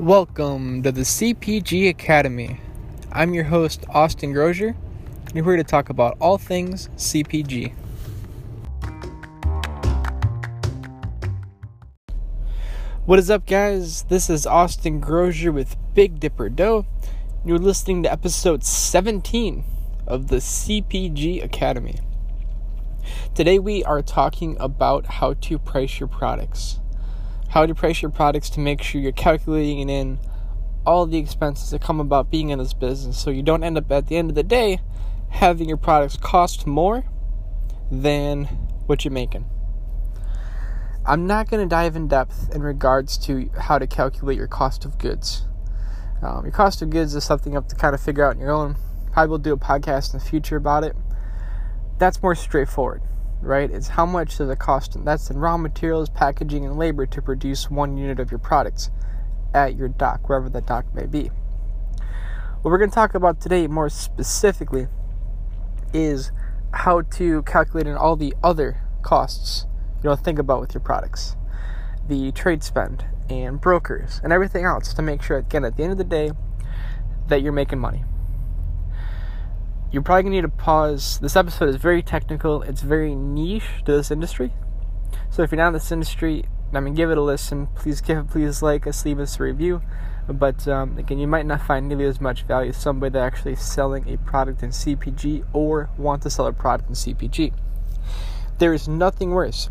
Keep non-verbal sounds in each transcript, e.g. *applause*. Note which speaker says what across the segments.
Speaker 1: Welcome to the CPG Academy. I'm your host, Austin Grozier, and we're here to talk about all things CPG. What is up, guys? This is Austin Grozier with Big Dipper Dough. You're listening to episode 17 of the CPG Academy. Today, we are talking about how to price your products. How to price your products to make sure you're calculating in all the expenses that come about being in this business so you don't end up at the end of the day having your products cost more than what you're making. I'm not going to dive in depth in regards to how to calculate your cost of goods. Um, your cost of goods is something you have to kind of figure out on your own. Probably will do a podcast in the future about it. That's more straightforward, right? It's how much does it cost? And that's in raw materials, packaging, and labor to produce one unit of your products at your dock, wherever that dock may be. What we're going to talk about today, more specifically, is how to calculate in all the other costs you know think about with your products the trade spend and brokers and everything else to make sure again at the end of the day that you're making money you're probably going to need to pause. This episode is very technical. It's very niche to this industry. So if you're not in this industry i mean give it a listen. Please give it, please like us leave us a review. But um, again you might not find nearly as much value as somebody that actually selling a product in cpg or want to sell a product in cpg there is nothing worse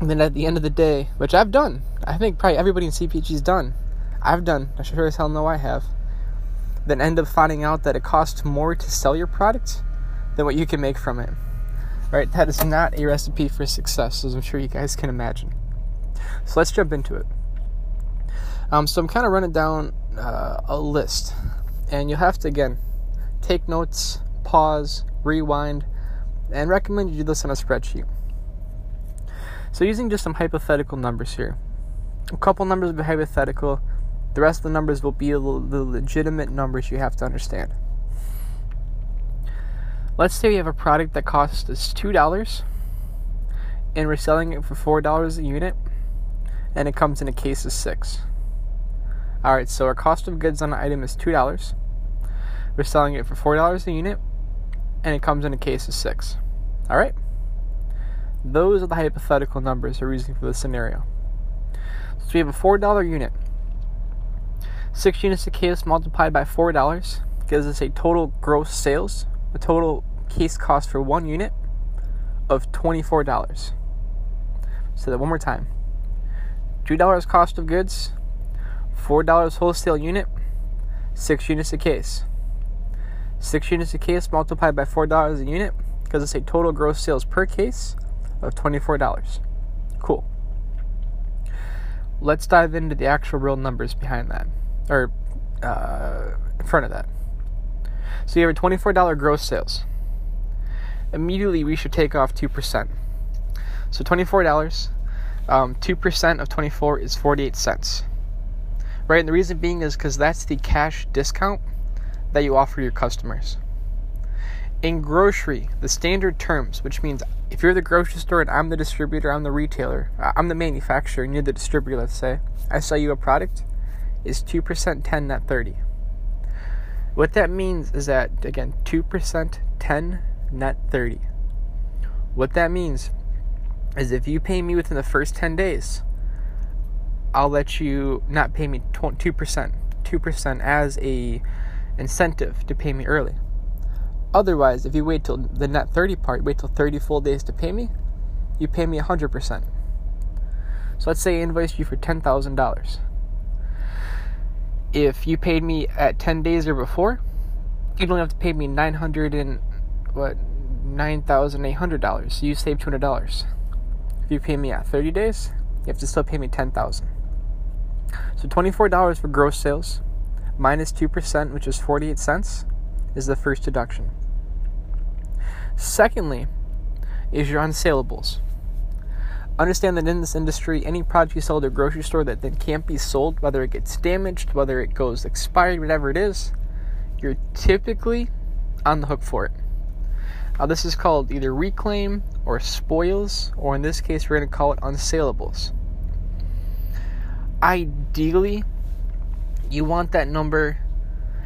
Speaker 1: than at the end of the day, which I've done, I think probably everybody in CPG's done. I've done. I should sure as hell know I have. Then end up finding out that it costs more to sell your product than what you can make from it. Right? That is not a recipe for success, as I'm sure you guys can imagine. So let's jump into it. Um, so I'm kind of running down uh, a list, and you'll have to again take notes, pause, rewind, and recommend you do this on a spreadsheet. So, using just some hypothetical numbers here, a couple numbers be hypothetical, the rest of the numbers will be the legitimate numbers you have to understand. Let's say we have a product that costs us $2 and we're selling it for $4 a unit and it comes in a case of 6. Alright, so our cost of goods on an item is $2. We're selling it for $4 a unit and it comes in a case of 6. Alright? Those are the hypothetical numbers we're using for this scenario. So we have a $4 unit. 6 units of case multiplied by $4 gives us a total gross sales, a total case cost for one unit of $24. So that one more time. $2 cost of goods, $4 wholesale unit, 6 units a case. 6 units a case multiplied by $4 a unit gives us a total gross sales per case of $24. Cool. Let's dive into the actual real numbers behind that, or uh, in front of that. So you have a $24 gross sales. Immediately, we should take off 2%. So $24, um, 2% of 24 is 48 cents. Right, and the reason being is because that's the cash discount that you offer your customers. In grocery, the standard terms, which means if you're the grocery store and I'm the distributor, I'm the retailer, I'm the manufacturer, and you're the distributor, let's say, I sell you a product, is 2% 10 net 30. What that means is that, again, 2% 10 net 30. What that means is if you pay me within the first 10 days, I'll let you not pay me 2%, 2% as a incentive to pay me early. Otherwise, if you wait till the net 30 part, wait till 30 full days to pay me, you pay me 100%. So let's say I invoice you for $10,000. If you paid me at 10 days or before, you'd only have to pay me 900 and what $9,800. So you save $200. If you pay me at 30 days, you have to still pay me 10,000. So $24 for gross sales minus 2%, which is 48 cents, is the first deduction. Secondly, is your unsaleables. Understand that in this industry, any product you sell at a grocery store that then can't be sold, whether it gets damaged, whether it goes expired, whatever it is, you're typically on the hook for it. Now, this is called either reclaim or spoils, or in this case, we're going to call it unsaleables. Ideally, you want that number,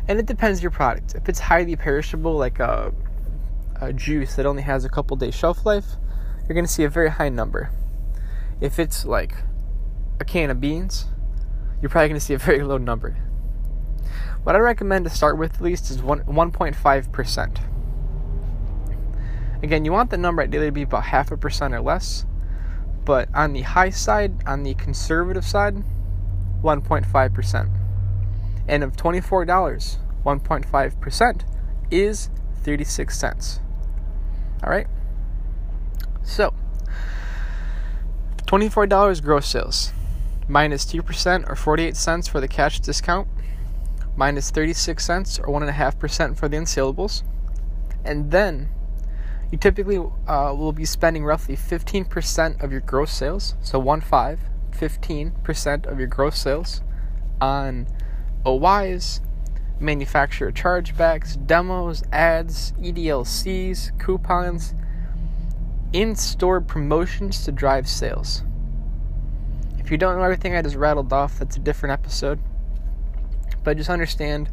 Speaker 1: and it depends your product. If it's highly perishable, like a, a juice that only has a couple days shelf life, you're going to see a very high number. If it's like a can of beans, you're probably going to see a *laughs* very low number. What I recommend to start with at least is 1, 1.5%. Again, you want the number ideally to be about half a percent or less, but on the high side, on the conservative side, 1.5%. And of $24, 1.5% is 36 cents. All right? So, $24 gross sales, minus 2% or 48 cents for the cash discount, minus 36 cents or 1.5% for the unsaleables, and then you typically uh, will be spending roughly 15% of your gross sales, so 1 5, 15% of your gross sales on OIs, manufacturer chargebacks, demos, ads, EDLPs, coupons, in store promotions to drive sales. If you don't know everything I just rattled off, that's a different episode. But just understand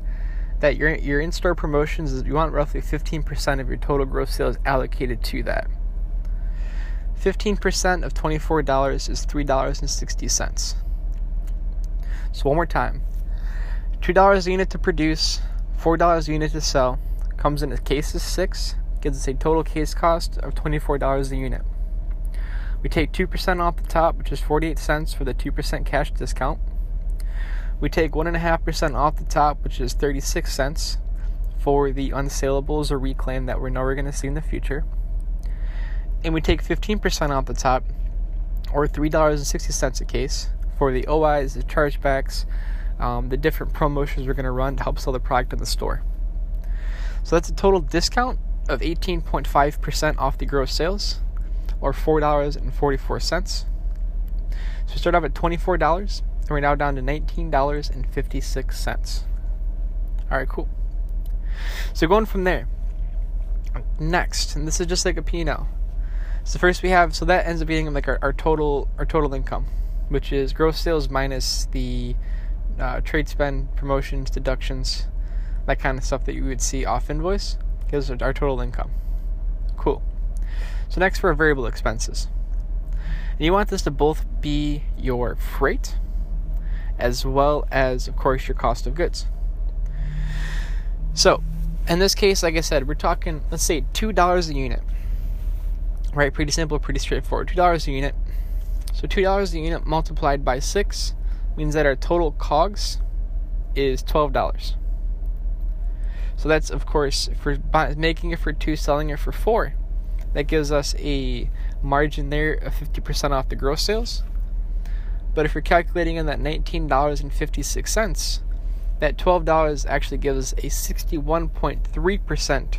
Speaker 1: that your your in-store promotions is you want roughly 15% of your total gross sales allocated to that. 15% of $24 is $3.60. So one more time. $2 a unit to produce, $4 a unit to sell, comes in a case of 6, gives us a total case cost of $24 a unit. We take 2% off the top, which is 48 cents for the 2% cash discount. We take 1.5% off the top, which is 36 cents for the unsaleables or reclaim that we're going to see in the future. And we take 15% off the top, or $3.60 a case, for the OIs, the chargebacks, um, the different promotions we're going to run to help sell the product in the store. So that's a total discount of 18.5% off the gross sales, or $4.44. So we start off at $24 and we're now down to $19.56. All right, cool. So going from there, next, and this is just like a P&L. So first we have, so that ends up being like our, our total our total income, which is gross sales minus the uh, trade spend, promotions, deductions, that kind of stuff that you would see off invoice gives our total income. Cool. So next for our variable expenses. And you want this to both be your freight as well as, of course, your cost of goods. So, in this case, like I said, we're talking, let's say, $2 a unit. Right? Pretty simple, pretty straightforward. $2 a unit. So, $2 a unit multiplied by 6 means that our total COGS is $12. So, that's, of course, for making it for 2, selling it for 4. That gives us a margin there of 50% off the gross sales. But if you're calculating in that $19.56, that $12 actually gives us a 61.3%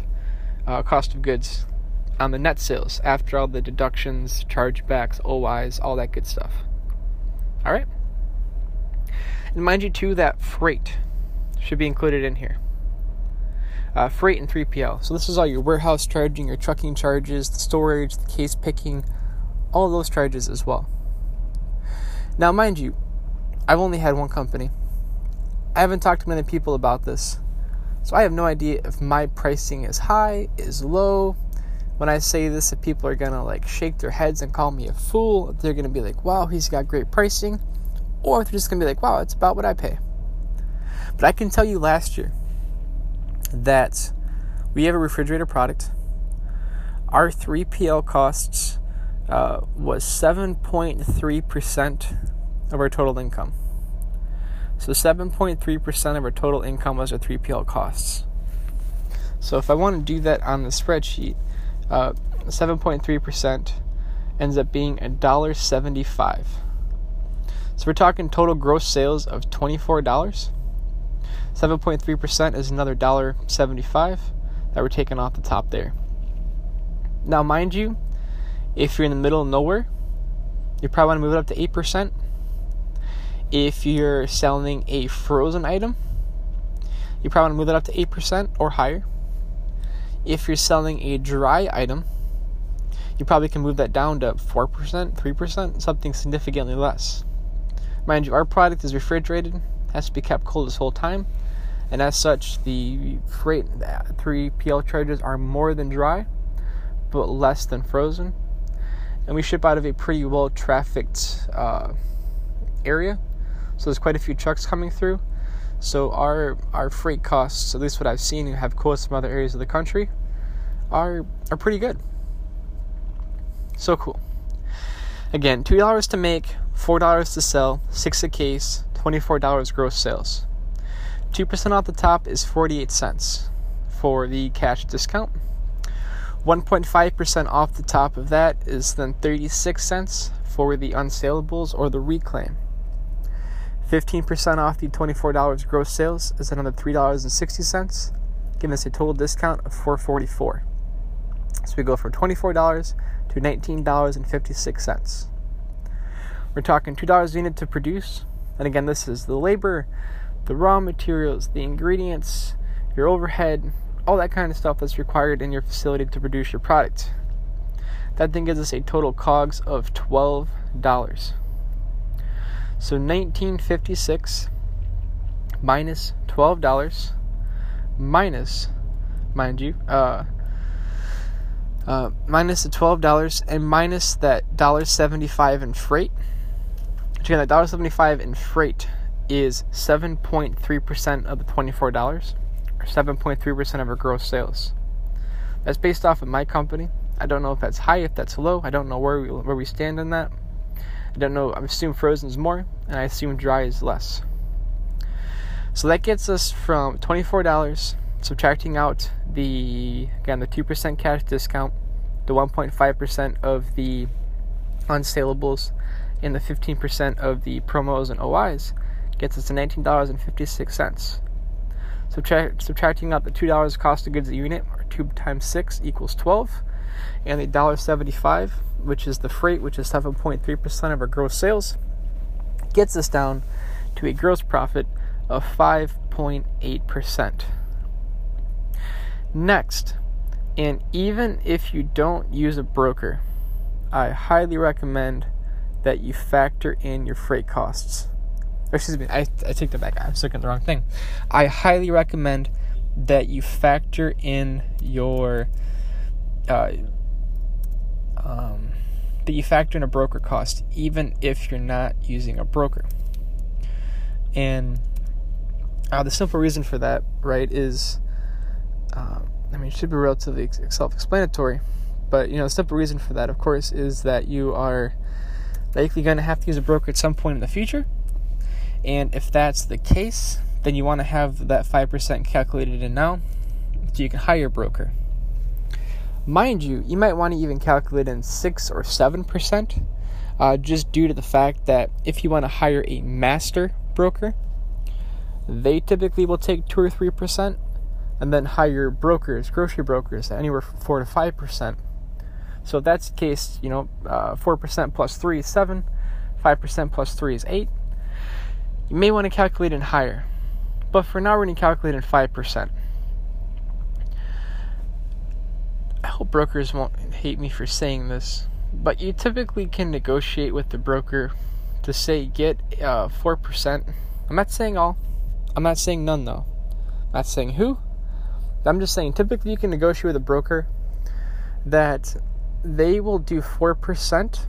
Speaker 1: uh, cost of goods on the net sales after all the deductions, chargebacks, OIs, all that good stuff. All right? And mind you, too, that freight should be included in here. Uh, freight and 3PL. So this is all your warehouse charging, your trucking charges, the storage, the case picking, all those charges as well. Now, mind you, I've only had one company. I haven't talked to many people about this. So I have no idea if my pricing is high, is low. When I say this, if people are gonna like shake their heads and call me a fool, they're gonna be like, wow, he's got great pricing, or they're just gonna be like, wow, it's about what I pay. But I can tell you last year that we have a refrigerator product. Our 3PL costs uh, was 7.3% of our total income. So 7.3% of our total income was our 3PL costs. So if I want to do that on the spreadsheet, uh, 7.3% ends up being $1.75. So we're talking total gross sales of $24. 7.3% is another $1.75 that we're taking off the top there. Now, mind you, if you're in the middle of nowhere, you probably want to move it up to 8%. If you're selling a frozen item, you probably want to move it up to 8% or higher. If you're selling a dry item, you probably can move that down to 4%, 3%, something significantly less. Mind you, our product is refrigerated, has to be kept cold this whole time. And as such, the freight 3PL charges are more than dry, but less than frozen. And we ship out of a pretty well trafficked uh, area, so there's quite a few trucks coming through. So our our freight costs, at least what I've seen, and have quotes from other areas of the country, are are pretty good. So cool. Again, two dollars to make, four dollars to sell, six a case, twenty-four dollars gross sales. Two percent off the top is forty-eight cents for the cash discount. 1.5% off the top of that is then 36 cents for the unsaleables or the reclaim. 15% off the $24 gross sales is another $3.60, giving us a total discount of $4.44. So we go from $24 to $19.56. We're talking $2 a unit to produce. And again, this is the labor, the raw materials, the ingredients, your overhead, all that kind of stuff that's required in your facility to produce your product. That then gives us a total COGS of $12. So 1956 minus $12 minus mind you uh, uh, minus the $12 and minus that $1.75 in freight Which again that $1.75 in freight is 7.3% of the $24 or 7.3% of our gross sales that's based off of my company i don't know if that's high if that's low i don't know where we, where we stand on that I don't know. I assume frozen is more, and I assume dry is less. So that gets us from $24, subtracting out the again the 2% cash discount, the 1.5% of the unsaleables, and the 15% of the promos and OIs gets us to $19.56. Subtract, subtracting out the $2 cost of goods a unit, or 2 times 6 equals 12, and the $1.75 which is the freight, which is 7.3% of our gross sales, gets us down to a gross profit of 5.8%. Next, and even if you don't use a broker, I highly recommend that you factor in your freight costs. Excuse me, I, I take that back. I'm looking at the wrong thing. I highly recommend that you factor in your uh, um, that you factor in a broker cost, even if you're not using a broker. And uh, the simple reason for that, right, is uh, I mean, it should be relatively self explanatory, but you know, the simple reason for that, of course, is that you are likely going to have to use a broker at some point in the future. And if that's the case, then you want to have that 5% calculated in now so you can hire a broker. Mind you, you might want to even calculate in 6 or 7%, uh, just due to the fact that if you want to hire a master broker, they typically will take 2 or 3%, and then hire brokers, grocery brokers, anywhere from 4 to 5%. So if that's the case, you know, uh, 4% plus 3 is 7, 5% plus 3 is 8. You may want to calculate in higher. But for now, we're going to calculate in 5%. I hope brokers won't hate me for saying this, but you typically can negotiate with the broker to say get uh, 4%. I'm not saying all. I'm not saying none though. I'm not saying who. I'm just saying typically you can negotiate with a broker that they will do 4%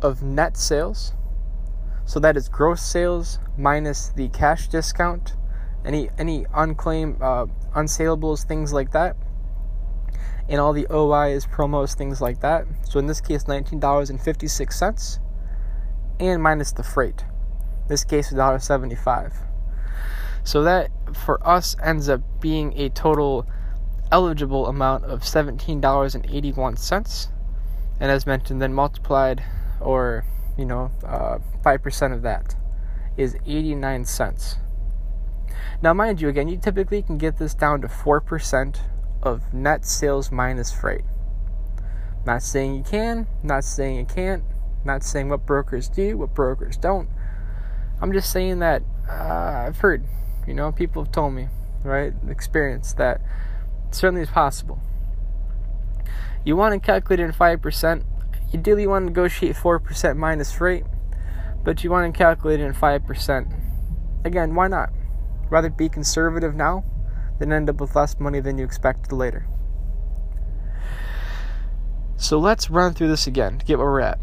Speaker 1: of net sales. So that is gross sales minus the cash discount, any any unclaimed uh, unsaleables, things like that and all the OIs, promos, things like that. So in this case, $19.56 and minus the freight. In this case, $1.75. So that for us ends up being a total eligible amount of $17.81. And as mentioned, then multiplied or, you know, uh, 5% of that is 89 cents. Now, mind you, again, you typically can get this down to 4% of net sales minus freight. Not saying you can, not saying you can't, not saying what brokers do, what brokers don't. I'm just saying that uh, I've heard, you know, people have told me, right, experience that certainly is possible. You want to calculate in 5%, ideally want to negotiate 4% minus freight, but you want to calculate it in 5%. again, why not? Rather be conservative now than end up with less money than you expected later. So let's run through this again to get where we're at.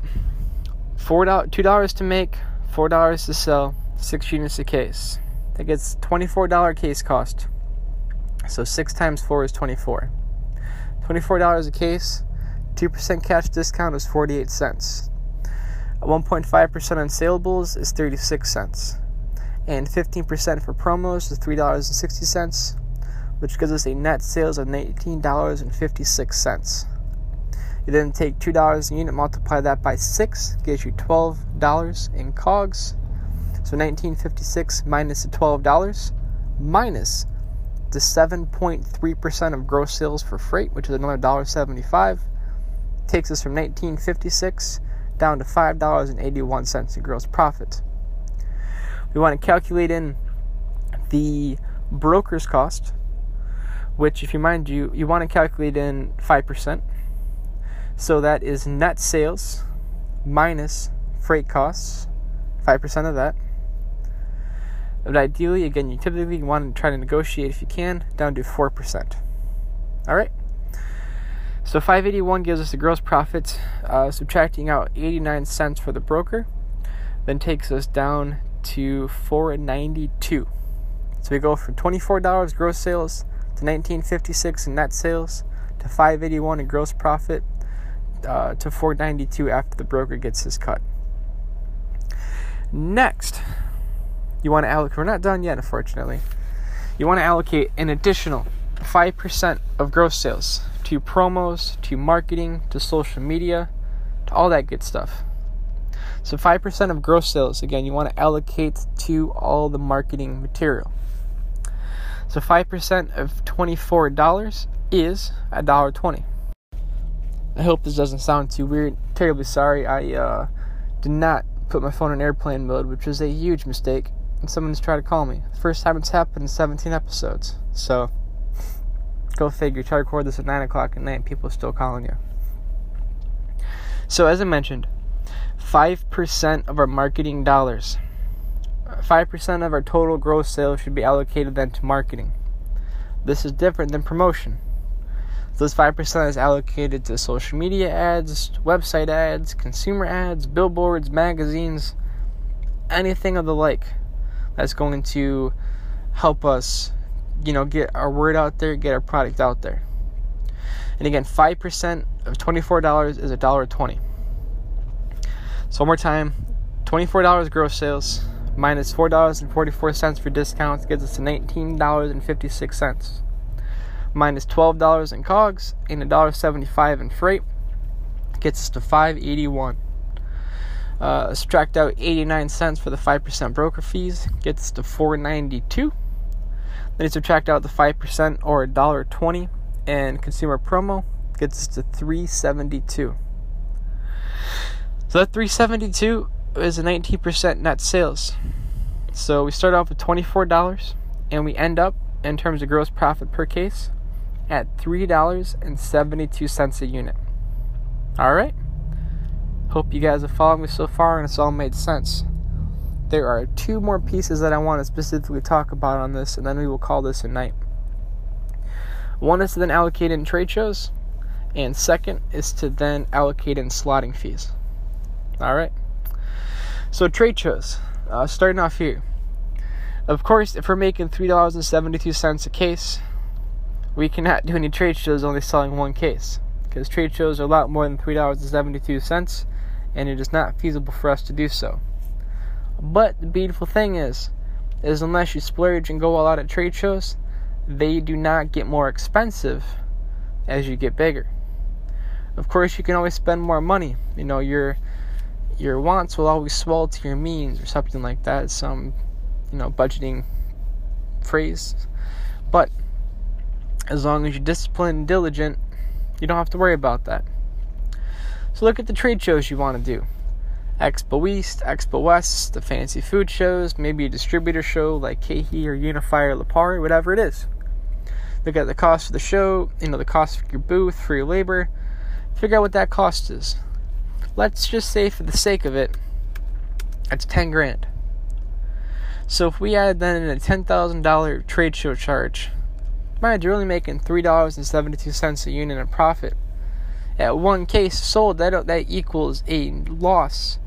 Speaker 1: Four dollars, two dollars to make, four dollars to sell, six units a case. That gets twenty-four dollar case cost. So six times four is twenty-four. Twenty-four dollars a case. Two percent cash discount is forty-eight cents. 1.5% unsaleables is 36 cents. And 15% for promos is $3.60, which gives us a net sales of $19.56. You then take $2 a unit, multiply that by 6, gives you $12 in COGS. So 1956 minus the $12 minus the 7.3% of gross sales for freight, which is another $1.75, takes us from 1956 down to $5.81 in gross profit. We want to calculate in the broker's cost, which, if you mind you, you want to calculate in 5%. So that is net sales minus freight costs, 5% of that. But ideally, again, you typically want to try to negotiate if you can down to 4%. All right? So 581 gives us a gross profit, uh, subtracting out 89 cents for the broker, then takes us down to 492. So we go from $24 gross sales to 1956 in net sales to 581 in gross profit uh, to 492 after the broker gets his cut. Next, you want to allocate. We're not done yet, unfortunately. You want to allocate an additional 5% of gross sales to promos, to marketing, to social media, to all that good stuff. So 5% of gross sales, again, you want to allocate to all the marketing material. So 5% of $24 is $1.20. I hope this doesn't sound too weird. Terribly sorry. I uh, did not put my phone in airplane mode, which was a huge mistake. And someone's tried to call me. First time it's happened in 17 episodes. So Go figure. Try to record this at 9 o'clock at night people are still calling you. So, as I mentioned, 5% of our marketing dollars, 5% of our total gross sales should be allocated then to marketing. This is different than promotion. So this 5% is allocated to social media ads, website ads, consumer ads, billboards, magazines, anything of the like that's going to help us you know, get our word out there, get our product out there. And again, 5% of $24 is $1.20. So one more time, $24 gross sales minus $4.44 for discounts gets us to $19.56. Minus $12 in COGS and $1.75 in freight gets us to 581. Uh, subtract out 89 cents for the 5% broker fees gets us to 492 then you subtract out the 5% or $1.20 and consumer promo gets us to 372. So that 372 is a 19% net sales. So we start off with $24 and we end up in terms of gross profit per case at $3.72 a unit. All right? Hope you guys have followed me so far and it's all made sense there are two more pieces that I want to specifically talk about on this, and then we will call this a night. One is to then allocate in trade shows, and second is to then allocate in slotting fees. All right. So trade shows, uh, starting off here. Of course, if we're making three dollars and seventy-two cents a case, we cannot do any trade shows only selling one case, because trade shows are a lot more than three dollars and seventy-two cents, and it is not feasible for us to do so. But the beautiful thing is, is unless you splurge and go a lot of trade shows, they do not get more expensive as you get bigger. Of course, you can always spend more money. You know, your your wants will always swell to your means or something like that. Some, you know, budgeting phrase. But as long as you're disciplined and diligent, you don't have to worry about that. So look at the trade shows you want to do. Expo East, Expo West, the fancy food shows, maybe a distributor show like KeHE or UNFI or Lipari, whatever it is. Look at the cost of the show, you know, the cost of your booth, for your labor. Figure out what that cost is. Let's just say, for the sake of it, that's 10 grand. So if we add then a $10,000 trade show charge, mind you're only making $3.72 a unit in profit. At one case sold, that, that equals a loss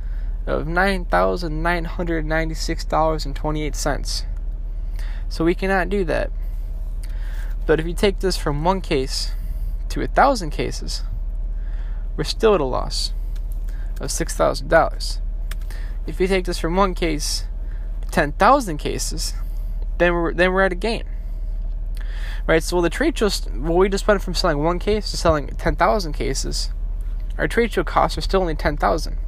Speaker 1: of $9,996.28. So we cannot do that. But if you take this from one case to a thousand cases, we're still at a loss of $6,000. If you take this from one case to 10,000 cases, then we're, then we're at a gain. Right, so the trade show, well, we just went from selling one case to selling 10,000 cases. Our trade show costs are still only 10,000.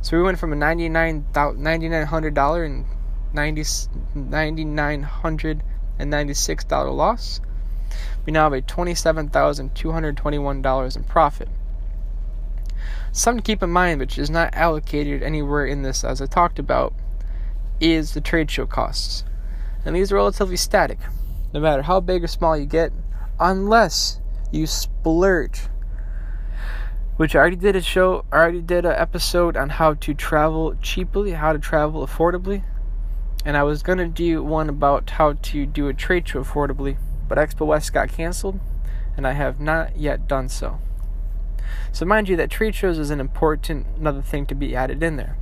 Speaker 1: So we went from a $99, $9,900 and 90, $9,996 loss. We now have a $27,221 in profit. Something to keep in mind, which is not allocated anywhere in this, as I talked about, is the trade show costs. And these are relatively static, no matter how big or small you get, unless you splurge. Which I already did a show, I already did an episode on how to travel cheaply, how to travel affordably. And I was gonna do one about how to do a trade show affordably, but Expo West got canceled, and I have not yet done so. So, mind you, that trade shows is an important another thing to be added in there.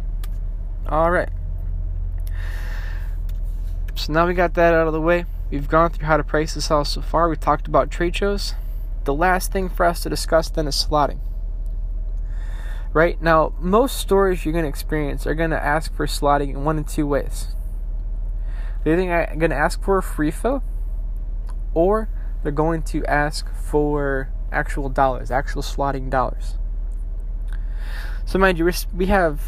Speaker 1: All right. So now we got that out of the way. We've gone through how to price this house so far. We talked about trade shows. The last thing for us to discuss then is slotting. Right now, most stores you're going to experience are going to ask for slotting in one of two ways. They're either going to ask for a free fill, or they're going to ask for actual dollars, actual slotting dollars. So mind you, we have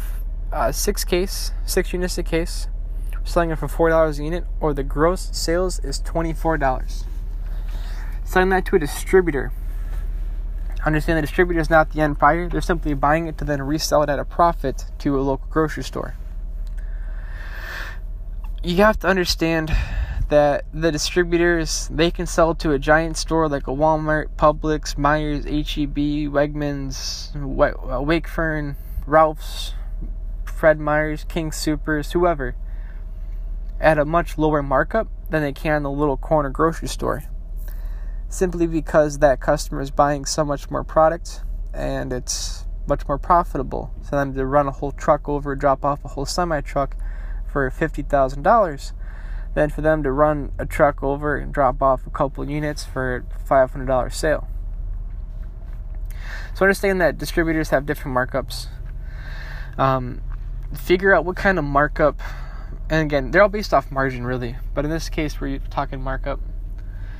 Speaker 1: uh, six case, six units a case. We're selling it for four dollars a unit, or the gross sales is twenty-four dollars. Selling that to a distributor. Understand the distributor is not the end buyer; they're simply buying it to then resell it at a profit to a local grocery store. You have to understand that the distributors they can sell to a giant store like a Walmart, Publix, Meijer, HEB, Wegmans, uh, Wakefern, Ralph's, Fred Meyer's, King Supers, whoever, at a much lower markup than they can the little corner grocery store. Simply because that customer is buying so much more product and it's much more profitable for them to run a whole truck over, drop off a whole semi truck for fifty thousand dollars than for them to run a truck over and drop off a couple units for a $500 sale. So understand that distributors have different markups. Um, figure out what kind of markup, and again, they're all based off margin really, but in this case, we're talking markup.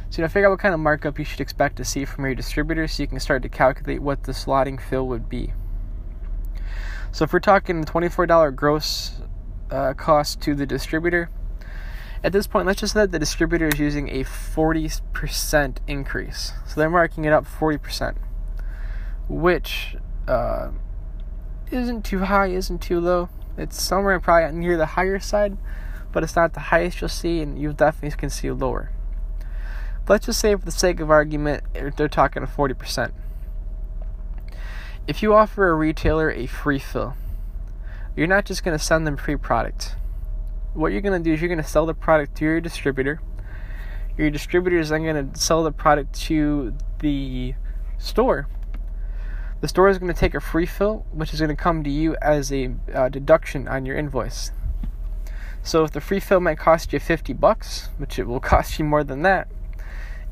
Speaker 1: So you know, figure out what kind of markup you should expect to see from your distributor, so you can start to calculate what the slotting fill would be. So if we're talking $24 gross uh, cost to the distributor, at this point, let's just say that the distributor is using a 40% increase. So they're marking it up 40%, which uh, isn't too high, isn't too low. It's somewhere probably near the higher side, but it's not the highest you'll see, and you definitely can see lower. Let's just say, for the sake of argument, they're talking a 40%. If you offer a retailer a free fill, you're not just going to send them free product what you're going to do is you're going to sell the product to your distributor. Your distributor is then going to sell the product to the store. The store is going to take a free fill, which is going to come to you as a uh, deduction on your invoice. So if the free fill might cost you 50 bucks, which it will *laughs* cost you more than that,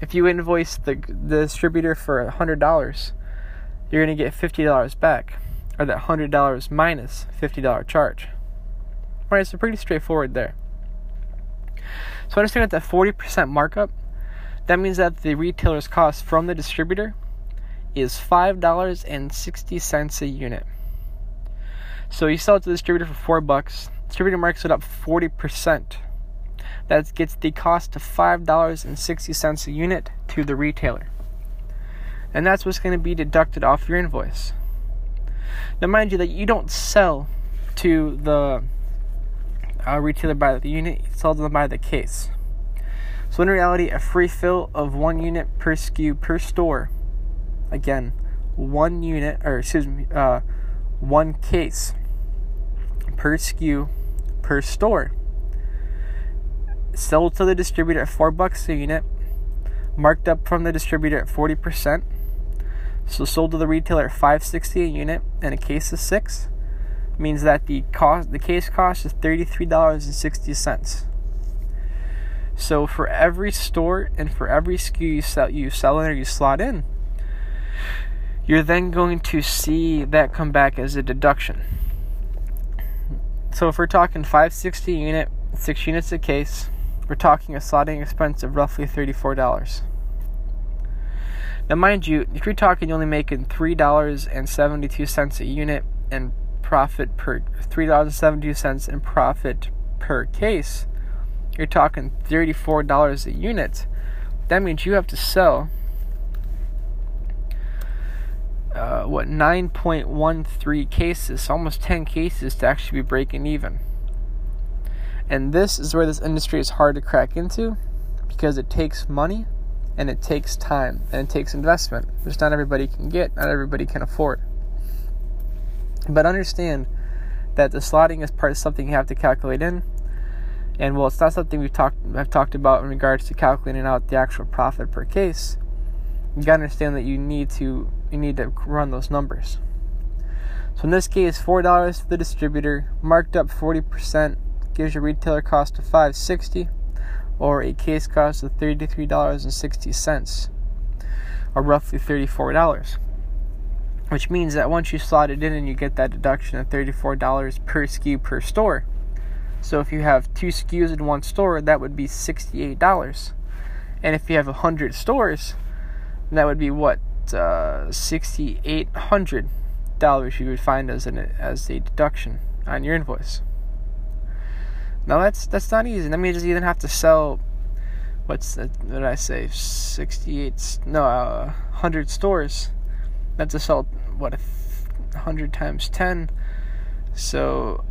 Speaker 1: if you invoice the, the distributor for $100, you're going to get $50 back, or that $100 minus $50 charge. Right, so pretty straightforward there. So understand that the 40% markup, that means that the retailer's cost from the distributor is $5.60 a unit. So you sell it to the distributor for 4 bucks. Distributor marks it up 40%. That gets the cost of $5.60 a unit to the retailer. And that's what's going to be deducted off your invoice. Now mind you that you don't sell to the uh, retailer by the unit, sold them by the case. So in reality, a free fill of one unit per SKU per store. Again, one unit, or excuse me, uh, one case per SKU per store sold to the distributor at four bucks a unit, marked up from the distributor at 40%. So sold to the retailer at 560 a unit and a case of six means that the cost the case cost is $33.60. So for every store and for every SKU you sell you sell in or you slot in, you're then going to see that come back as a deduction. So if we're talking 560 unit, 6 units a case, we're talking a slotting expense of roughly $34. Now, mind you, if you're talking, you're only making three dollars and seventy-two cents a unit and profit per three dollars and seventy-two cents in profit per case. You're talking thirty-four dollars a unit. That means you have to sell uh, what 9.13 cases, almost 10 cases to actually be breaking even. And this is where this industry is hard to crack into because it takes money and it takes time and it takes investment, which not everybody can get, not everybody can afford. But understand that the slotting is part of something you have to calculate in. And well, it's not something we've talked I've talked about in regards to calculating out the actual profit per case. You gotta understand that you need to you need to run those numbers. So in this case, four dollars to the distributor, marked up forty percent, gives your retailer cost of five sixty or a case cost of $33.60, or roughly $34. Which means that once you slot it in and you get that deduction of $34 per SKU per store. So if you have two SKUs in one store, that would be $68. And if you have 100 stores, that would be what? Uh, $6,800 you would find as, an, as a deduction on your invoice. Now that's that's not easy. That means you even have to sell. What's that? What did I say? Sixty-eight? No, uh, hundred stores. That's to sell what a hundred times ten. So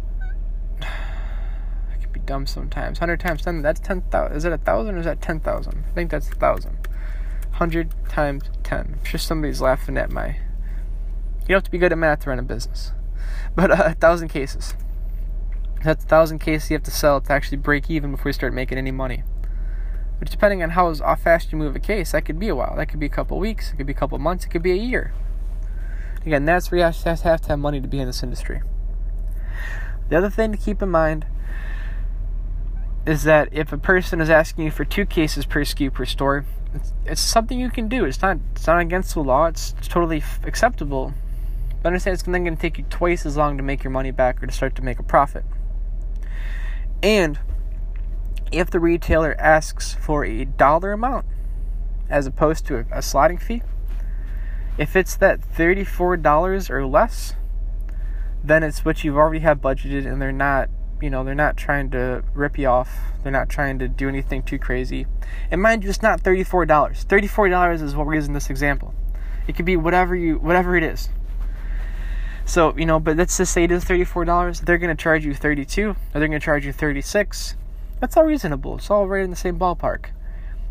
Speaker 1: *sighs* I can be dumb sometimes. Hundred times ten. That's ten thousand. Is it a thousand or is that ten thousand? I think that's a thousand. Hundred times ten. I'm sure somebody's laughing at my. You don't have to be good at math to run a business, *laughs* but uh, a thousand cases. That's a thousand cases you have to sell to actually break even before you start making any money. But depending on how, fast you move a case, that could be a while. That could be a couple weeks. It could be a couple months. It could be a year. Again, that's where you have to have, to have money to be in this industry. The other thing to keep in mind is that if a person is asking you for two cases per SKU per store, it's, it's something you can do. It's not it's not against the law. It's, it's totally f- acceptable. But understand it's then going to take you twice as long to make your money back or to start to make a profit. And if the retailer asks for a dollar amount as opposed to a, a slotting fee, if it's that $34 or less, then it's what you've already have budgeted and they're not, you know, they're not trying to rip you off. They're not trying to do anything too crazy. And mind you, it's not $34. $34 is what we're using this example. It could be whatever you whatever it is. So, you know, but let's just say it is $34. They're going to charge you 32 or they're going to charge you 36 That's all reasonable. It's all right in the same ballpark.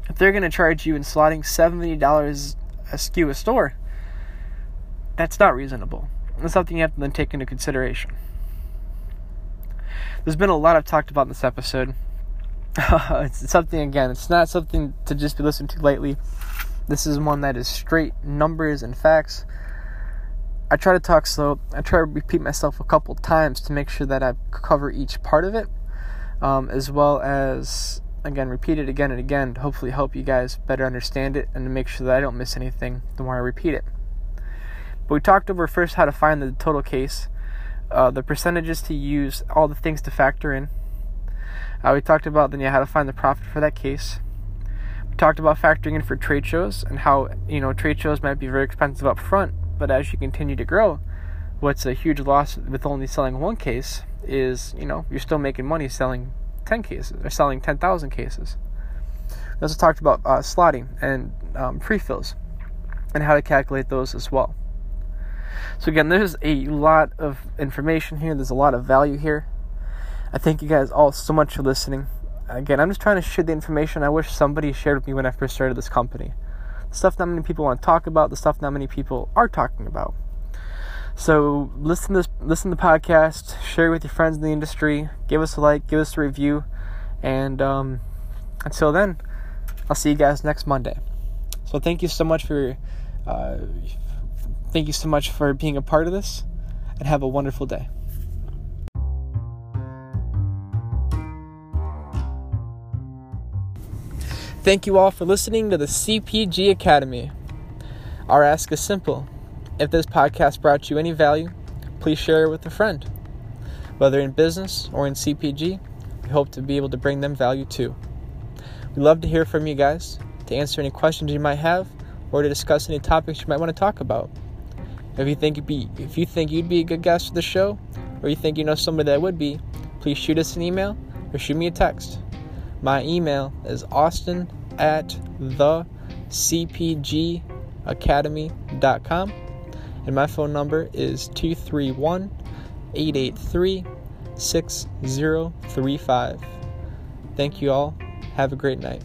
Speaker 1: If they're going to charge you in slotting $70 a SKU a store, that's not reasonable. That's something you have to then take into consideration. There's been a lot I've talked about in this episode. *laughs* it's something, again, it's not something to just be listened to lightly. This is one that is straight numbers and facts. I try to talk slow. I try to repeat myself a couple times to make sure that I cover each part of it, um, as well as again repeat it again and again to hopefully help you guys better understand it and to make sure that I don't miss anything the more I repeat it. But we talked over first how to find the total case, uh, the percentages to use, all the things to factor in. Uh, we talked about then yeah how to find the profit for that case. We talked about factoring in for trade shows and how you know trade shows might be very expensive up front but as you continue to grow, what's a huge loss with only selling one case is, you know, you're still making money selling 10 cases or selling 10,000 cases. We also talked about uh, slotting and um, pre-fills and how to calculate those as well. So again, there's a lot of information here. There's a lot of value here. I thank you guys all so much for listening. Again, I'm just trying to share the information I wish somebody shared with me when I first started this company stuff not many people want to talk about, the stuff not many people are talking about. So listen to this, listen to the podcast, share it with your friends in the industry, give us a like, give us a review, and um, until then, I'll see you guys next Monday. So thank you so much for uh, thank you so much for being a part of this, and have a wonderful day. Thank you all for listening to the CPG Academy. Our ask is simple. If this podcast brought you any value, please share it with a friend. Whether in business or in CPG, we hope to be able to bring them value too. We'd love to hear from you guys, to answer any questions you might have, or to discuss any topics you might want to talk about. If you think you'd be if you think you'd be a good guest for the show, or you think you know somebody that would be, please shoot us an email or shoot me a text. My email is austin at the cpgacademy.com and my phone number is 231 883 6035. Thank you all. Have a great night.